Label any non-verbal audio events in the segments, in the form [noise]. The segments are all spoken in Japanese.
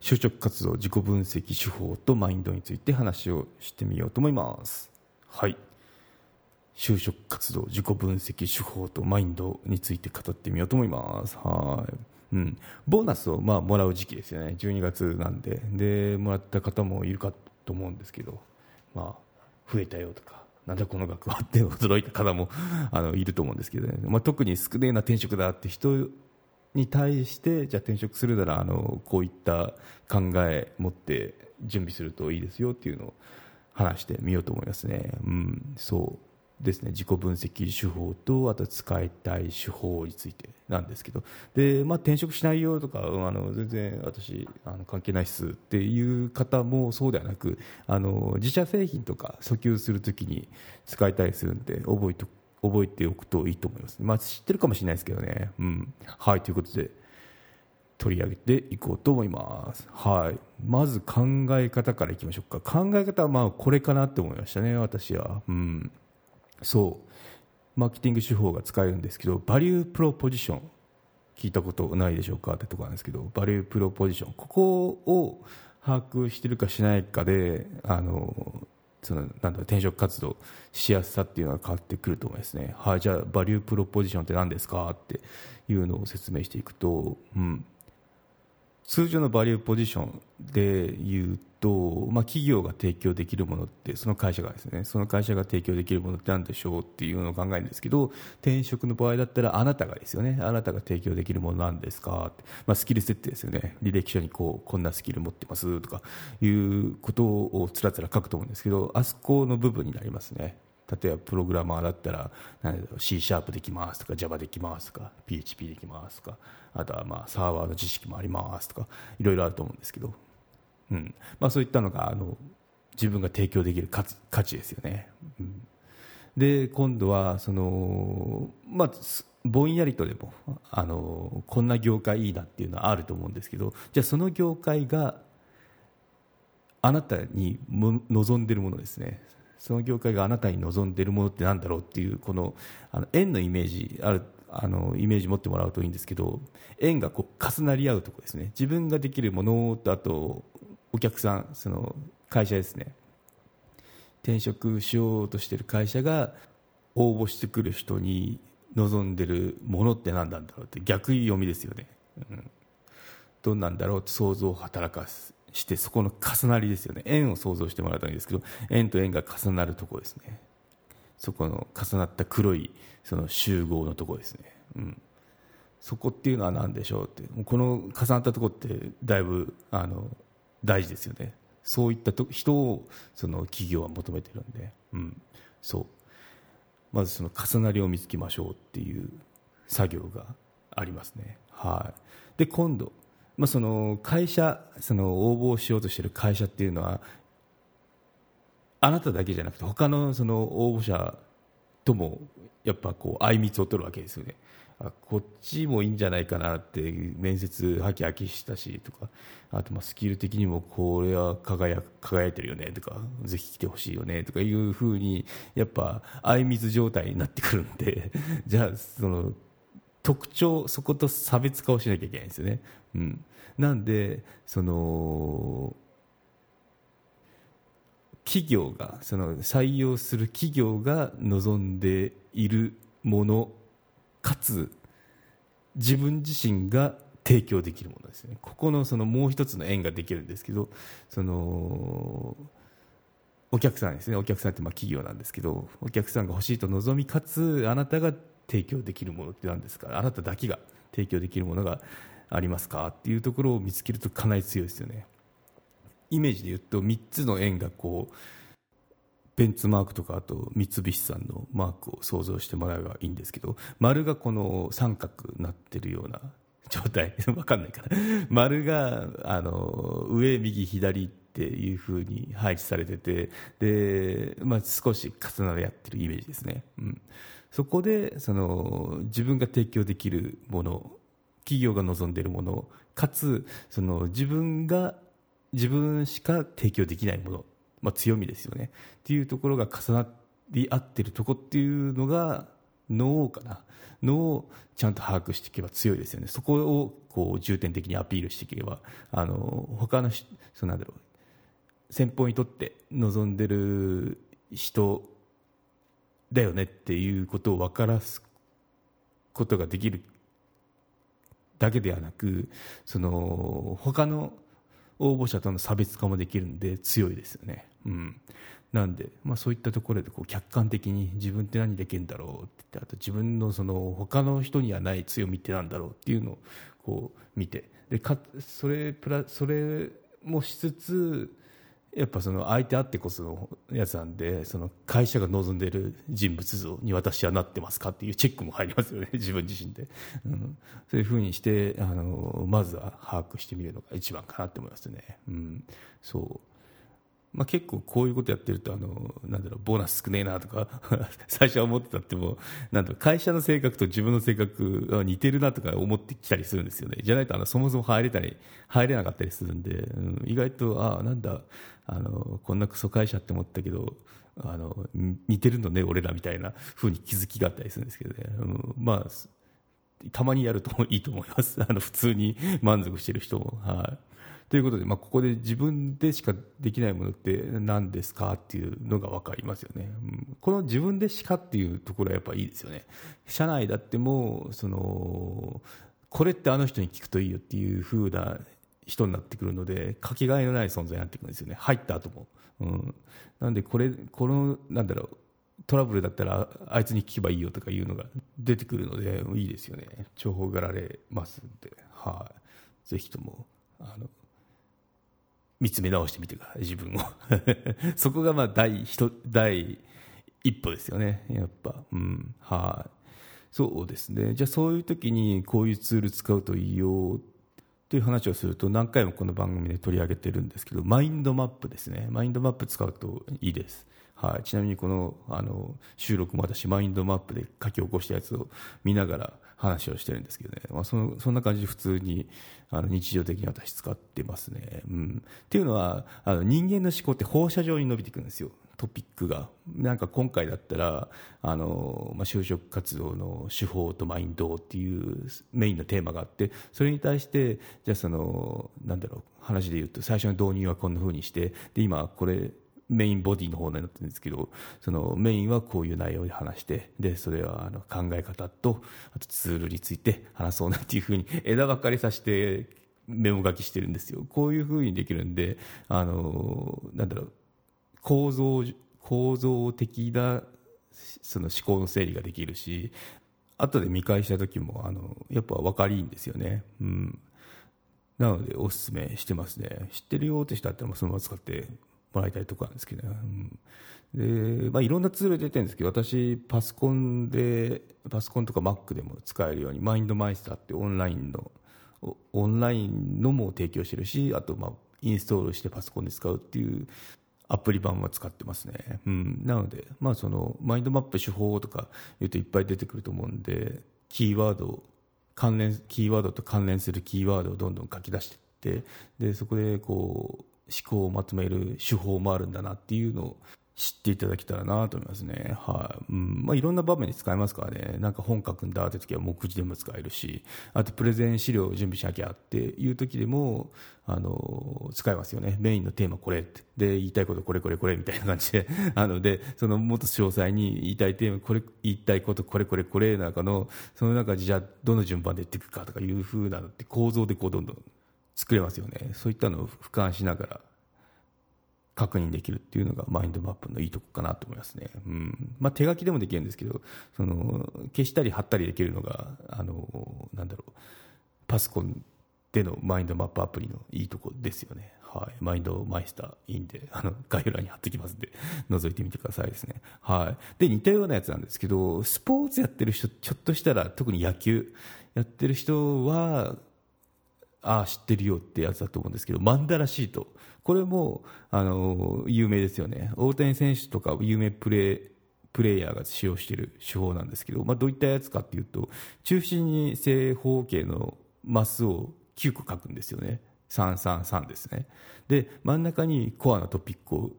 就職活動自己分析手法とマインドについて話をしてみようと思います。はい。就職活動自己分析手法とマインドについて語ってみようと思います。はい。うん、ボーナスをまあもらう時期ですよね。12月なんで。でもらった方もいるかと思うんですけど、まあ、増えたよとかなんだこの額はって驚いた方もあのいると思うんですけどね、まあ、特に少ねえな転職だって人に対してじゃあ転職するならあのこういった考え持って準備するといいですよっていうのを話してみようと思いますね。うん、そう。ですね。自己分析手法とあと使いたい手法についてなんですけど。で、まあ、転職しないよとかあの全然私あの関係ないっすっていう方もそうではなくあの自社製品とか訴求するときに使いたりするんで覚えておく覚えておくといいと思います、まあ、知ってるかもしれないですけどね、うん、はいということで取り上げていこうと思います、はい、まず考え方からいきましょうか。考え方はまあこれかなって思いましたね私は、うん、そう。マーケティング手法が使えるんですけどバリュープロポジション聞いたことないでしょうか？ってところなんですけどバリュープロポジション。ここを把握してるかしないかであのそのなんだ転職活動しやすさっていうのが変わってくると思いますね。はい、じゃあバリュープロポジションって何ですか？っていうのを説明していくと、うん、通常のバリューポジションで言うと、まあ、企業が提供できるものってその会社がですねその会社が提供できるものって何でしょうっていうのを考えるんですけど転職の場合だったらあなたがですよねあなたが提供できるものなんですか、まあ、スキル設定ですよね履歴書にこうこんなスキル持ってますとかいうことをつらつら書くと思うんですけどあそこの部分になりますね。例えばプログラマーだったら C シャープできますとか Java できますとか PHP できますとかあとはまあサーバーの知識もありますとかいろいろあると思うんですけど、うん。まあ、そういったのがあの自分が提供できる価値ですよね。うん、で今度はその、まあ、ぼんやりとでもあのこんな業界いいなっていうのはあると思うんですけどじゃあその業界があなたに望んでいるものですね。その業界があなたに望んでいるものってなんだろうっていうこのあの円のイメージあるあのイメージ持ってもらうといいんですけど円がこう重なり合うところですね。自分ができるものとあとお客さんその会社ですね。転職しようとしている会社が応募してくる人に望んでるものって何なんだろうって逆読みですよね、うん、どんなんだろうって想像を働かす。してそこの重なりですよね。円を想像してもらうといいんですけど円と円が重なるところですね。そこの重なった黒いその集合のところですね、うん、そこっていうのは何でしょうって。この重なったところってだいぶあの大事ですよね。そういったと人をその企業は求めてるんで、うん、そう。まずその重なりを見つけましょうっていう作業がありますね。はい。で今度まあ、その会社その応募しようとしている会社っていうのはあなただけじゃなくて他のその応募者ともやっぱこう相密を取るわけですよね。あこっちもいいんじゃないかなって面接はきはきしたしとかあとまあスキル的にもこれは輝輝いてるよねとかぜひ来てほしいよねとかいうふうにやっぱ相密状態になってくるんでじゃあその特徴そこと差別化をしなきゃいけないんですよね。うん、なんでその企業がその採用する企業が望んでいるものかつ自分自身が提供できるものですね。ここのそのもう一つの縁ができるんですけどそのお客さんですね。お客さんってまあ企業なんですけどお客さんが欲しいと望みかつあなたが提供できるものって何ですか？あなただけが提供できるものがありますか？っていうところを見つけるとかなり強いですよね。イメージで言うと3つの円がこうベンツマークとかあと三菱さんのマークを想像してもらえばいいんですけど丸がこの三角になってるような状態。[laughs] わかんないから丸があの上右左っていうふうに配置されててで、まあ、少し重なり合ってるイメージですね、うん、そこでその自分が提供できるもの企業が望んでいるものかつその自分が自分しか提供できないもの、まあ、強みですよね。っていうところが重なり合ってるとこっていうのが脳かな。脳をちゃんと把握していけば強いですよね。そこをこう重点的にアピールしていけばあの他のそのなんだろう先方にとって望んでる人だよねっていうことを分からすことができるだけではなくその他の応募者との差別化もできるんで強いですよね。うん、なんで、まあ、そういったところでこう客観的に自分って何できるんだろうってってあと自分のその他の人にはない強みってなんだろうっていうのをこう見てでかそれプラそれもしつつやっぱその相手あってこそのやつなんでその会社が望んでいる人物像に私はなってますかっていうチェックも入りますよね [laughs] 自分自身で、うん、そういうふうにしてあのまずは把握してみるのが一番かなって思いますね、うん、そう。まあ、結構こういうことやってるとあのなんだろうボーナス少ねえなとか [laughs] 最初は思ってたってもなんだろう会社の性格と自分の性格は似てるなとか思ってきたりするんですよね。じゃないとあのそもそも入れたり入れなかったりするんで、うん、意外とああなんだあのこんなクソ会社って思ったけどあの似てるのね俺らみたいな風に気づきがあったりするんですけどね、うん、まあたまにやるといいと思います。あの普通に満足してる人も。はい。ということで、まあ、ここで自分でしかできないものって何ですかっていうのが分かりますよね、この自分でしかっていうところはやっぱいいですよね。社内だってもそのこれってあの人に聞くといいよっていう風な人になってくるのでかけがえのない存在になってくるんですよね。入った後も、うん、なんでこれこのなんだろうトラブルだったらあいつに聞けばいいよとかいうのが出てくるのでいいですよね。重宝がられますんで、はい、ぜひともあの見つめ直してみてください、自分を。[laughs] そこがまあ第一、第一歩ですよね、やっぱ。うん。はい。そうですね。じゃあそういう時にこういうツール使うといいよという話をすると何回もこの番組で取り上げてるんですけど、マインドマップですね。マインドマップ使うといいです。はい、ちなみにこのあの収録も私マインドマップで書き起こしたやつを見ながら話をしてるんですけどね、まあ、そのそんな感じで普通にあの日常的に私使ってますね、うん、っていうのはあの人間の思考って放射状に伸びていくんですよ。トピックが。なんか今回だったらあの、まあ、就職活動の手法とマインドっていうメインのテーマがあってそれに対してじゃあそのなんだろう話で言うと最初の導入はこんなふうにしてで今これメインボディの方になってるんですけどそのメインはこういう内容で話してでそれはあの考え方とあとツールについて話そうなっていうふうに枝分かりさせてメモ書きしてるんですよ。こういうふうにできるんであのなんだろう構造構造的なその思考の整理ができるし後で見返した時もあのやっぱ分かりいいんですよね、うん、なのでおすすめしてますね。知ってるよって人だったらそのまま使ってもらいたいところなんですけど、うん、でまあ、いろんなツール出てるんですけど私パソコンでパソコンとか Mac でも使えるようにマインドマイスターってオンラインのオンラインのも提供してるしあとまあインストールしてパソコンで使うっていうアプリ版は使ってますね、うん、なので、まあ、そのマインドマップ手法とか言うといっぱい出てくると思うんでキーワード関連キーワードと関連するキーワードをどんどん書き出していってでそこでこう思考をまとめる手法もあるんだなっていうのを知っていただけたらなと思いますね。はい。うんまあ、いろんな場面で使えますからね。なんか本書くんだって時は目次でも使えるし、あとプレゼン資料を準備しなきゃっていう時でも、あの、使えますよね。メインのテーマこれって。で、言いたいことこれこれこれみたいな感じで、[laughs] あので、そのもっと詳細に言いたいテーマ、これ、言いたいことこれこれこれなんかの、その中でじゃあどの順番で言っていくかとかいうふうなのって構造でこうどんどん作れますよね。そういったのを俯瞰しながら確認できるっていうのがマインドマップのいいとこかなと思いますね。うんまあ、手書きでもできるんですけどその消したり貼ったりできるのがあのなんだろうパソコンでのマインドマップアプリのいいとこですよね。はい。マインドマイスターいいんで、あの、概要欄に貼ってきますんで、[laughs] 覗いてみてくださいですね。はい。で、似たようなやつなんですけど、スポーツやってる人、ちょっとしたら、特に野球やってる人は、ああ、知ってるよってやつだと思うんですけど、マンダラシート。これも、あの、有名ですよね。大谷選手とか有名プレー、プレイヤーが使用している手法なんですけど、まあ、どういったやつかっていうと、中心に正方形のマスを9個書くんですよね。333ですね。で、真ん中にコアなトピックを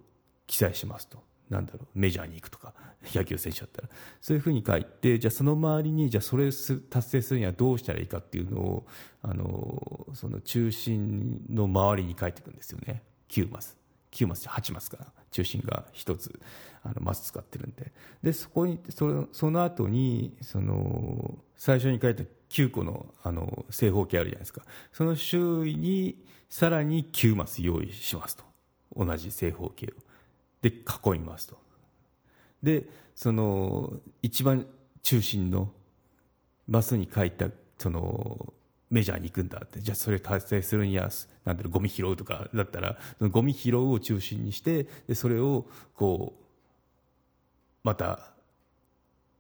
記載しますと。なんだろう、メジャーに行くとか、[laughs] 野球選手だったら。そういうふうに書いて、じゃあその周りに、じゃあそれを達成するにはどうしたらいいかっていうのを、あの、その中心の周りに書いていくんですよね。9マス。9マスじゃ8マスかな。中心が1つ、あの、マス使ってるんで。で、そこに、その、その後に、その、最初に書いた9個のあの正方形あるじゃないですかその周囲にさらに9マス用意しますと同じ正方形をで囲みますと。でその一番中心のマスに書いたそのメジャーに行くんだって。じゃあそれ達成するにはなんだろうゴミ拾うとかだったらそのゴミ拾うを中心にしてでそれをこうまた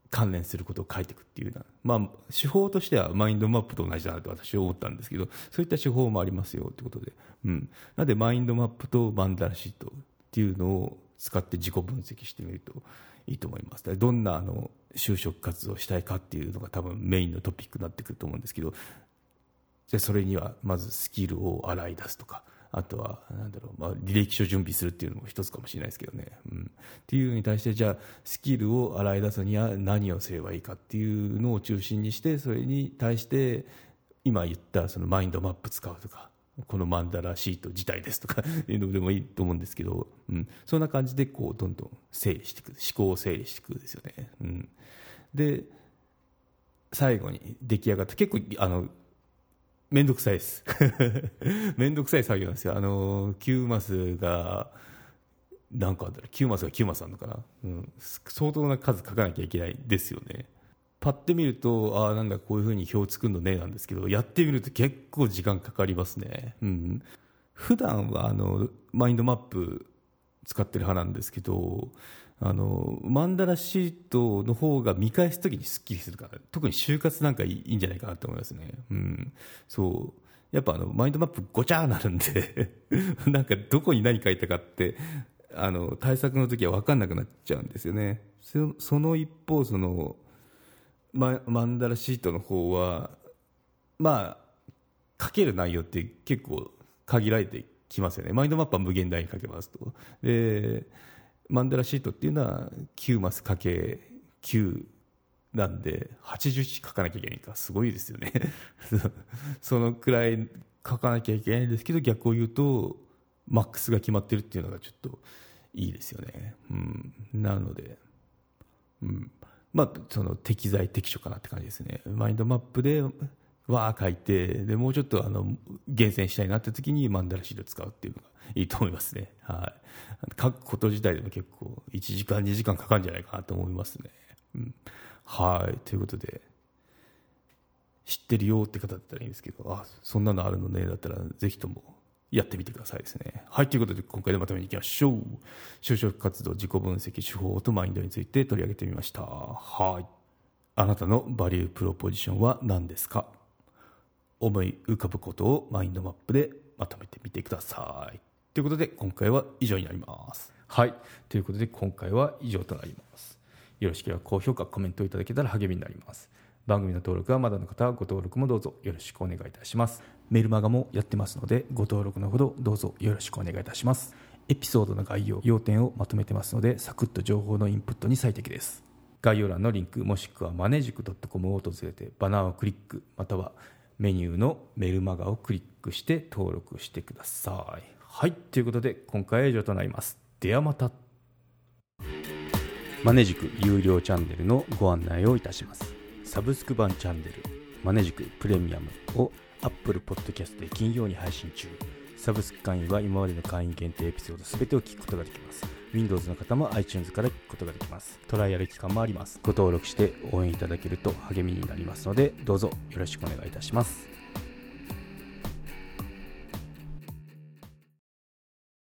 関連することを書いていくっていうな、まあ、手法としてはマインドマップと同じだなと私は思ったんですけどそういった手法もありますよってことで、うん、なのでマインドマップとマンダラシートっていうのを使って自己分析してみるといいと思いますどんなあの就職活動をしたいかっていうのが多分メインのトピックになってくると思うんですけどじゃそれにはまずスキルを洗い出すとかあとは、なんだろう、まあ、履歴書準備するっていうのも一つかもしれないですけどね。うん。っていうのに対して、じゃあ、スキルを洗い出すには何をすればいいかっていうのを中心にして、それに対して、今言ったそのマインドマップ使うとか、このマンダラシート自体ですとか [laughs] いうのでもいいと思うんですけど、うん、そんな感じでこうどんどん整理していく思考を整理していくですよね、うん、で最後に出来上がった結構あのめんどくさいです。[laughs] めんどくさい作業なんですよ。あの、9マスが、何個あったら、9マスが9マスあるのかな。うん。相当な数書かなきゃいけないですよね。パッて見ると、ああ、なんだ、こういうふうに表を作るのね、なんですけど、やってみると結構時間かかりますね。うん。普段は、あの、マインドマップ使ってる派なんですけど、あのマンダラシートの方が見返すときにすっきりするから特に就活なんかいいんじゃないかなと思いますね、うん、そうやっぱあのマインドマップごちゃーなるんで [laughs] なんかどこに何書いたかってあの対策の時は分かんなくなっちゃうんですよねその一方そのママンダラシートの方はまあ書ける内容って結構限られてきますよね。マインドマップは無限大に書けますと。でマンデラシートっていうのは9マスかけ9なんで80詞書かなきゃいけないか。すごいですよね。[laughs] そのくらい書かなきゃいけないんですけど逆を言うとマックスが決まってるっていうのがちょっといいですよね、うん、なので、うん、まあその適材適所かなって感じですねマインドマップでわー書いてでもうちょっとあの厳選したいなって時にマンダラシート使うっていうのがいいと思いますね。はい。書くこと自体でも結構1時間2時間かかるんじゃないかなと思いますね。うん、はい。ということで、知ってるよって方だったらいいんですけど、あ、そんなのあるのね、だったらぜひともやってみてくださいですね。はい。ということで、今回でまとめにいきましょう。就職活動、自己分析手法とマインドについて取り上げてみました。はい。あなたのバリュープロポジションは何ですか？思い浮かぶことをマインドマップでまとめてみてください。ということで今回は以上になりますはいということで今回は以上となりますよろしければ高評価コメントいただけたら励みになります番組の登録はまだの方はご登録もどうぞよろしくお願いいたします。メルマガもやってますのでご登録のほどどうぞよろしくお願いいたします。エピソードの概要要点をまとめてますのでサクッと情報のインプットに最適です。概要欄のリンクもしくはマネジク .com を訪れてバナーをクリックまたはメニューのメルマガをクリックして登録してください。はいということで今回は以上となります。ではまた。マネジク有料チャンネルのご案内をいたしますサブスク版チャンネルマネジクプレミアムを Apple Podcast で金曜に配信中。サブスク会員は今までの会員限定エピソード全てを聞くことができます。Windows の方も iTunes から聞くことができます。トライアル期間もあります。ご登録して応援いただけると励みになりますのでどうぞよろしくお願いいたします。